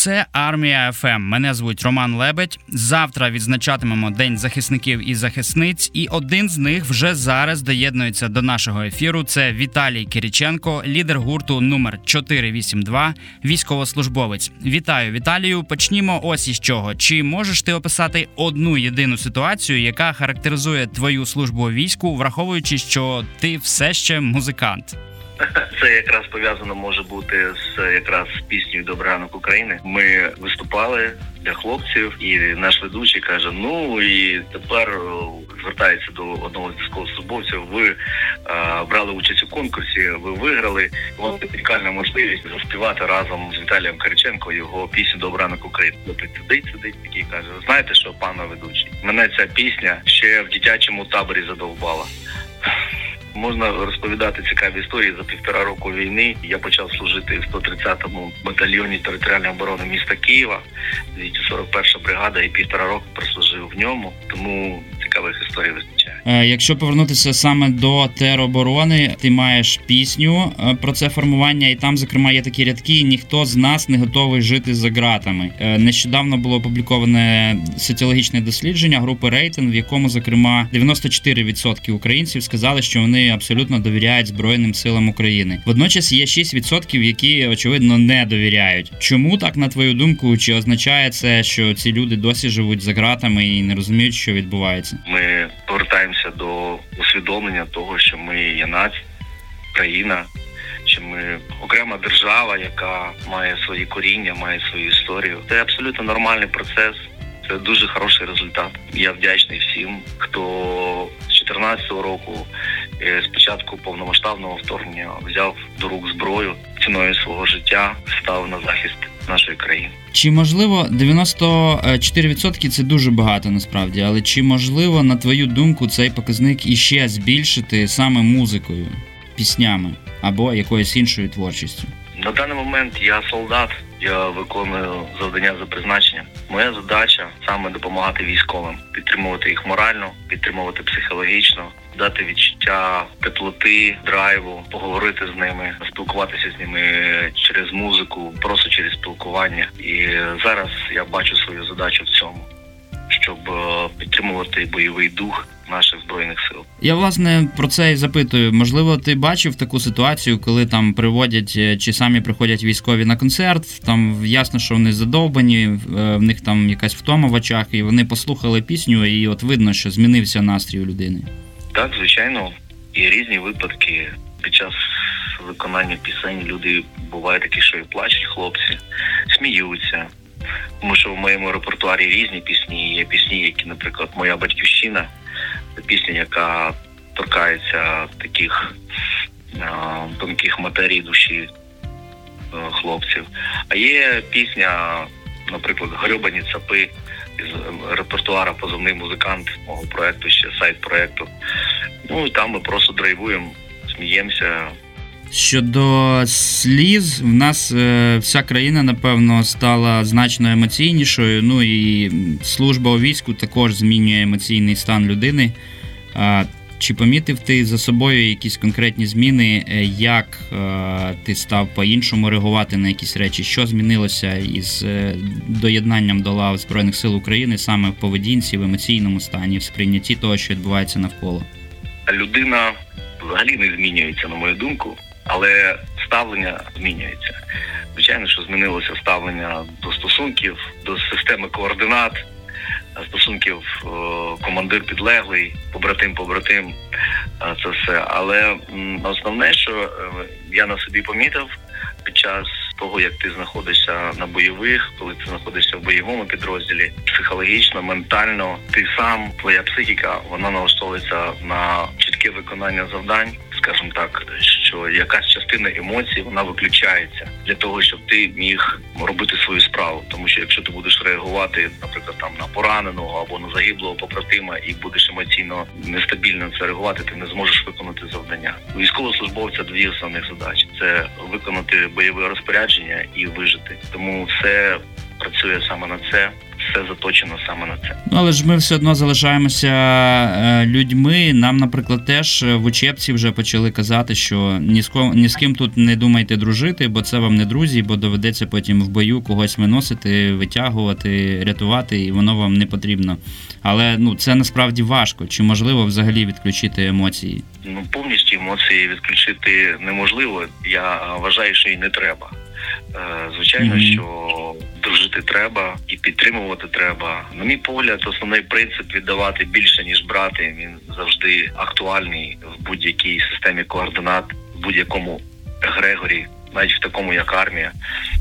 Це армія ФМ. Мене звуть Роман Лебедь. Завтра відзначатимемо День захисників і захисниць, і один з них вже зараз доєднується до нашого ефіру. Це Віталій Кириченко, лідер гурту номер 482, військовослужбовець. Вітаю, Віталію. Почнімо ось із чого. Чи можеш ти описати одну єдину ситуацію, яка характеризує твою службу війську, враховуючи, що ти все ще музикант? Це якраз пов'язано може бути з якраз піснею «Добрий ранок України. Ми виступали для хлопців, і наш ведучий каже: Ну і тепер звертається до одного з військовослужбовців. Ви а, брали участь у конкурсі, ви виграли. Вам унікальна можливість заспівати разом з Віталієм Кариченко його пісню «Добрий ранок України. Хлопець сидить, сидить такий каже: знаєте, що пане ведучий? Мене ця пісня ще в дитячому таборі задовбала. Можна розповідати цікаві історії за півтора року війни. Я почав служити в 130-му батальйоні територіальної оборони міста Києва. 241 бригада і півтора року прослужив в ньому. Тому цікавих історій вистачає. Е, якщо повернутися саме до тероборони, ти маєш пісню е, про це формування, і там, зокрема, є такі рядки: ніхто з нас не готовий жити за ґратами. Е, нещодавно було опубліковане соціологічне дослідження групи рейтинг, в якому, зокрема, 94% українців сказали, що вони абсолютно довіряють Збройним силам України. Водночас є 6%, які очевидно не довіряють. Чому так на твою думку? Чи означає це, що ці люди досі живуть за ґратами і не розуміють, що відбувається? Ми повертаємося до усвідомлення того, що ми є нація, країна, що ми окрема держава, яка має свої коріння, має свою історію. Це абсолютно нормальний процес. Це дуже хороший результат. Я вдячний всім, хто з 2014 року е, спочатку повномасштабного вторгнення взяв до рук зброю ціною свого життя, став на захист нашої країни. Чи можливо 94% це дуже багато насправді, але чи можливо, на твою думку, цей показник іще збільшити саме музикою, піснями або якоюсь іншою творчістю? На даний момент я солдат, я виконую завдання за призначенням. Моя задача саме допомагати військовим, підтримувати їх морально, підтримувати психологічно, дати відчуття теплоти, драйву, поговорити з ними, спілкуватися з ними через музику, просто через спілкування. І зараз я бачу свою задачу в цьому, щоб е, підтримувати бойовий дух наших збройних сил. Я власне про це і запитую. Можливо, ти бачив таку ситуацію, коли там приводять е, чи самі приходять військові на концерт. Там ясно, що вони задовбані, е, в них там якась втома в очах, і вони послухали пісню, і от видно, що змінився настрій у людини. Так, звичайно, є різні випадки під час виконання пісень. Люди бувають такі, що і плачуть хлопці, сміються. Тому що в моєму репертуарі різні пісні. Є пісні, які, наприклад, моя батьківщина. Це пісня, яка торкається таких а, тонких матерій душі а, хлопців. А є пісня, наприклад, Грьобані цапи із репертуара позивний музикант мого проекту, ще сайт проекту. Ну і там ми просто драйвуємо, сміємося. Щодо сліз, в нас е, вся країна, напевно, стала значно емоційнішою. Ну і служба у війську також змінює емоційний стан людини. А, чи помітив ти за собою якісь конкретні зміни, е, як е, ти став по-іншому реагувати на якісь речі? Що змінилося із е, доєднанням до лав Збройних сил України саме в поведінці, в емоційному стані, в сприйнятті того, що відбувається навколо? Людина взагалі не змінюється, на мою думку, але ставлення змінюється. Звичайно, що змінилося ставлення до стосунків, до системи координат стосунків е, командир підлеглий, побратим, побратим, е, це все. Але основне, що е, я на собі помітив під час того, як ти знаходишся на бойових, коли ти знаходишся в бойовому підрозділі, психологічно, ментально, ти сам, твоя психіка, вона налаштовується на чітке виконання завдань, скажімо так, що якась частина емоцій вона виключається для того, щоб ти міг робити свою справу. Тому що якщо ти будеш реагувати, наприклад, там на пораненого або на загиблого побратима, і будеш емоційно нестабільно це реагувати, ти не зможеш виконати завдання. У військовослужбовця дві основних задачі: це виконати бойове розпорядження і вижити. Тому все працює саме на це. Все заточено саме на це. Ну, але ж ми все одно залишаємося е, людьми. Нам, наприклад, теж в учебці вже почали казати, що ні з ком ні з ким тут не думайте дружити, бо це вам не друзі, бо доведеться потім в бою когось виносити, витягувати, рятувати, і воно вам не потрібно. Але ну це насправді важко. Чи можливо взагалі відключити емоції? Ну повністю емоції відключити неможливо. Я е, вважаю, що і не треба. Е, Звичайно, Мгм. що дружити треба і підтримувати треба. На мій погляд, основний принцип віддавати більше ніж брати. Він завжди актуальний в будь-якій системі координат, в будь-якому егрегорі, навіть в такому як армія.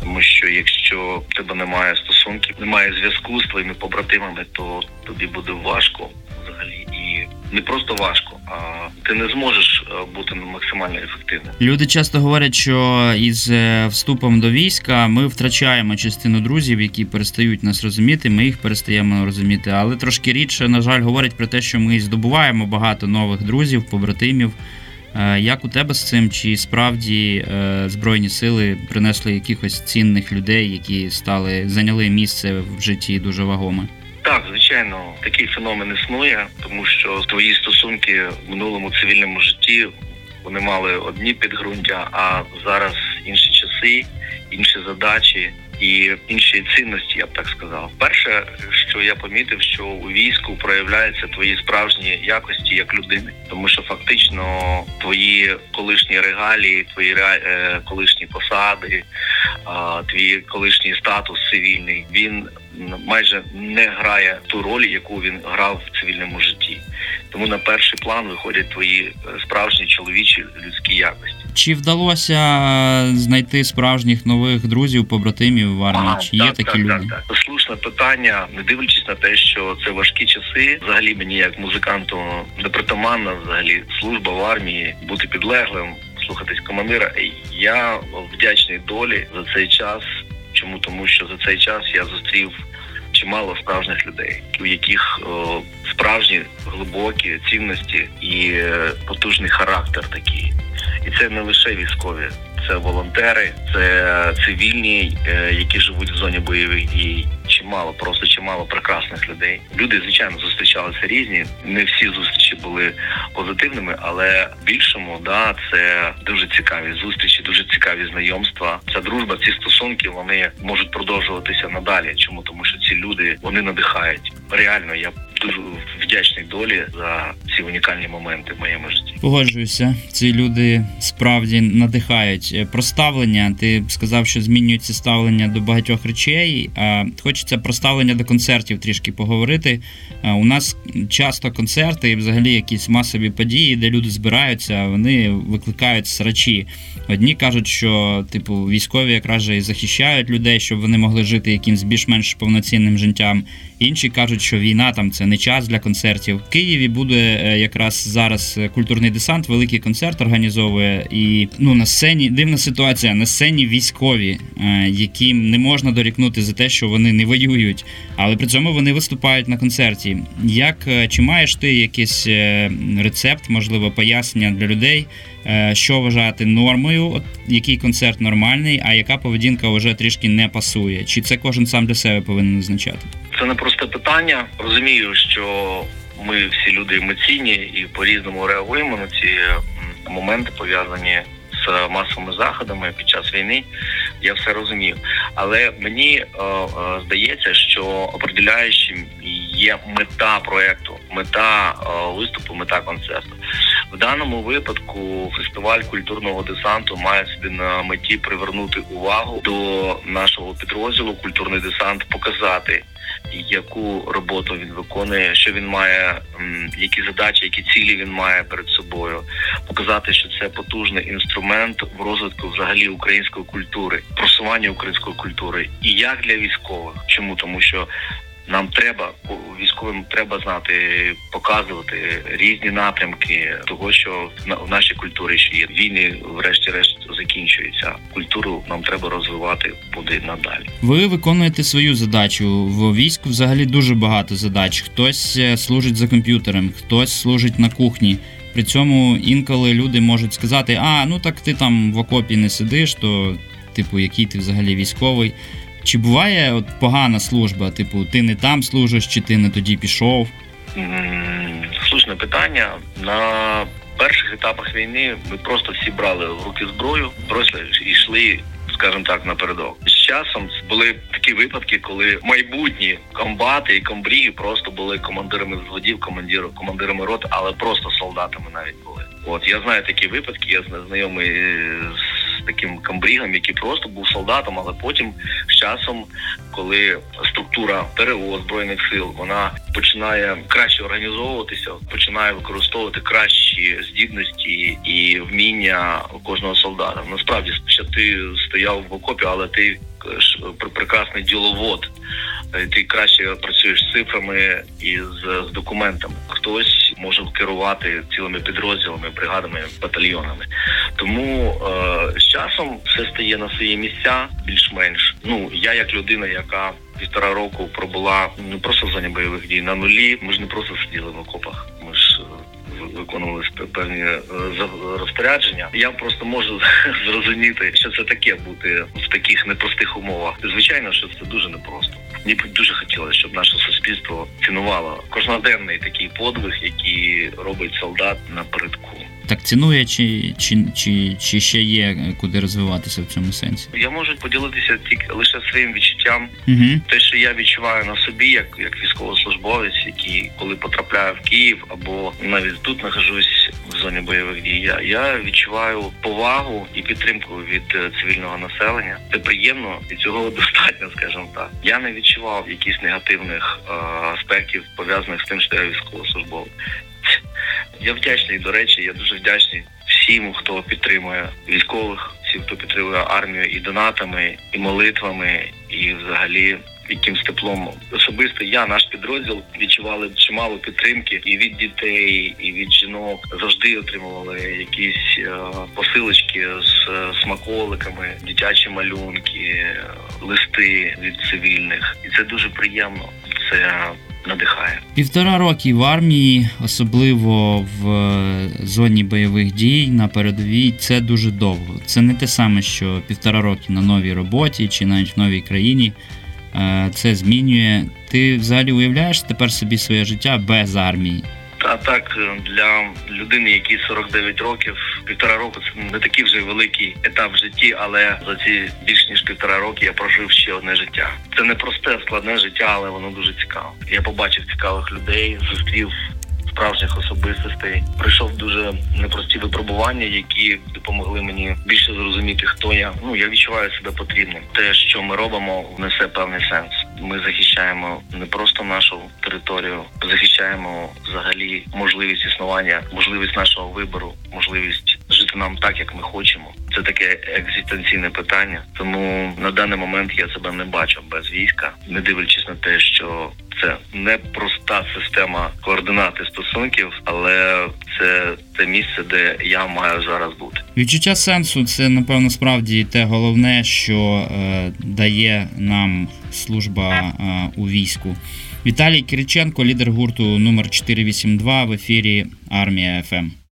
Тому що якщо в тебе немає стосунків, немає зв'язку з твоїми побратимами, то тобі буде важко взагалі не просто важко, а ти не зможеш е, бути максимально ефективним. Люди часто говорять, що із е, вступом до війська ми втрачаємо частину друзів, які перестають нас розуміти. Ми їх перестаємо розуміти. Але трошки рідше, на жаль, говорять про те, що ми здобуваємо багато нових друзів, побратимів. Е, Як у тебе з цим? Чи справді збройні сили принесли якихось цінних людей, які стали зайняли місце в житті дуже вагоме? Так, звичайно, такий феномен існує, тому що твої стосунки в минулому цивільному житті вони мали одні підґрунтя, а зараз інші часи, інші задачі і інші цінності, я б так сказав. Перше, що я помітив, що у війську проявляються твої справжні якості як людини, тому що фактично твої колишні регалії, твої е, колишні посади, твій колишній статус цивільний, він майже не грає ту роль, яку він грав в цивільному житті. Тому на перший план виходять твої е, справжні чоловічі людські якості. Чи вдалося е, знайти справжніх нових друзів, побратимів в армії? Ага, Чи є такі так, люди? Так, так. Слушне питання, не дивлячись на те, що це важкі часи. Взагалі мені як музиканту непритаманна взагалі служба в армії, бути підлеглим, слухатись командира. Я вдячний долі за цей час. Чому тому, що за цей час я зустрів чимало справжніх людей, у яких о, справжні глибокі цінності і е, потужний характер такий. І це не лише військові, це волонтери, це цивільні, е, які живуть в зоні бойових дій. Чимало, просто чимало прекрасних людей. Люди, звичайно, зустрічалися різні. Не всі зустрічі були позитивними, але в більшому да це дуже цікаві зустрічі, дуже цікаві знайомства. Ця дружба, ці стосунки вони можуть продовжуватися надалі. Чому тому, що ці люди вони надихають. Реально, я дуже вдячний долі за ці унікальні моменти в моєму житті. Погоджуюся, ці люди справді надихають. Е, Про ставлення. Ти сказав, що змінюється ставлення до багатьох речей. А хочеться про ставлення до концертів трішки поговорити. У нас часто концерти і взагалі якісь масові події, де люди збираються, вони викликають срачі. Одні кажуть, що типу військові якраз і захищають людей, щоб вони могли жити якимсь більш-менш повноцінним життям. Інші кажуть, що війна там це не час для концертів. В Києві буде е, якраз зараз е, культурний десант, великий концерт організовує. І ну на сцені дивна ситуація. На сцені військові, е, яким не можна дорікнути за те, що вони не воюють, але при цьому вони виступають на концерті. Як чи маєш ти якийсь рецепт, можливо, пояснення для людей? Що вважати нормою, от який концерт нормальний, а яка поведінка вже трішки не пасує? Чи це кожен сам для себе повинен визначати? Це не просте питання. Розумію, що ми всі люди емоційні і по-різному реагуємо на ці моменти, пов'язані з масовими заходами під час війни. Я все розумію. Але мені е, е, здається, що определяючим є мета проекту, мета е, виступу, мета концерту. В даному випадку фестиваль культурного десанту має собі на меті привернути увагу до нашого підрозділу Культурний десант, показати яку роботу він виконує, що він має, які задачі, які цілі він має перед собою, показати, що це потужний інструмент в розвитку взагалі української культури, просування української культури, і як для військових. Чому? Тому, що нам треба військовим треба знати, показувати різні напрямки того, що в нашій культурі ще є війни, врешті-решт закінчуються. Культуру нам треба розвивати буде надалі. Ви виконуєте свою задачу. В війську взагалі дуже багато задач. Хтось е, служить за комп'ютером, хтось служить на кухні. При цьому інколи люди можуть сказати: а ну так ти там в окопі не сидиш, то типу, який ти взагалі військовий. Чи буває от погана служба? Типу, ти не там служиш, чи ти не тоді пішов? Слушне питання. На перших етапах війни ми просто всі брали в руки зброю, просто йшли, скажімо так, напередок. З часом були такі випадки, коли майбутні комбати і комбрії просто були командирами взводів, командир- командирами рот, але просто солдатами навіть були. От я знаю такі випадки, я зна- знайомий е, таким камбрігом, який просто був солдатом, але потім з часом, коли структура ТРО збройних сил вона починає краще організовуватися, починає використовувати кращі здібності і вміння кожного солдата. Насправді ще ти стояв в окопі, але ти е, прекрасний діловод. Е, Ти краще працюєш з цифрами і з, з документами. Хтось може керувати цілими підрозділами, бригадами, батальйонами. Тому е, з часом все стає на свої місця більш-менш. Ну я як людина, яка півтора року пробула не просто в зоні бойових дій на нулі. Ми ж не просто сиділи в окопах. Ми ж е, виконували певні е, розпорядження. Я просто можу зрозуміти, що це таке бути в таких непростих умовах. Звичайно, що це дуже непросто. Мені б дуже хотілося, щоб наше суспільство цінувало кожноденний такий подвиг, який робить солдат напередку. Так цінує, чи, чи, чи, чи ще є е, куди розвиватися в цьому сенсі? Я можу поділитися тільки лише своїм відчуттям. Угу. Те, що я відчуваю на собі, як, як військовослужбовець, який коли потрапляю в Київ або навіть тут нахожусь в зоні бойових дій, я, я відчуваю повагу і підтримку від е, цивільного населення. Це приємно і цього достатньо, скажімо так. Я не відчував якихось негативних е, аспектів пов'язаних з тим, що я військовослужбовець. Я вдячний, до речі, я дуже вдячний всім, хто підтримує військових, всім, хто підтримує армію і донатами, і молитвами, і взагалі якимсь теплом. Особисто я, наш підрозділ, відчували чимало підтримки і від дітей, і від жінок. Завжди отримували якісь е, посилочки з е, смаколиками, дитячі малюнки, е, листи від цивільних. І це дуже приємно. Це надихає. Півтора роки в армії, особливо в е, зоні бойових дій на передовій, це дуже довго. Це не те саме, що півтора роки на новій роботі чи навіть в новій країні. Е, Це змінює. Ти взагалі уявляєш тепер собі своє життя без армії? Та так е, для людини, якій 49 років, півтора року це не такий вже великий етап в житті, але за ці більш ніж півтора роки я прожив ще одне життя. Це не просте, складне життя, але воно дуже цікаве. Я побачив цікавих людей, зустрів справжніх особистостей. Пройшов дуже непрості випробування, які допомогли мені більше зрозуміти, хто я. Ну я відчуваю себе потрібним. Те, що ми робимо, несе певний сенс. Ми захищаємо не просто нашу територію, захищаємо взагалі можливість існування, можливість нашого вибору, можливість жити нам так, як ми хочемо. Це таке екзистенційне питання. Тому на даний момент я себе не бачу без війська, не дивлячись на те, що це не проста система координати стосунків, але це те місце, де я маю зараз бути. Відчуття сенсу це, напевно, справді те головне, що е, дає нам служба е, у війську. Віталій Кириченко, лідер гурту номер 482 в ефірі Армія ФМ.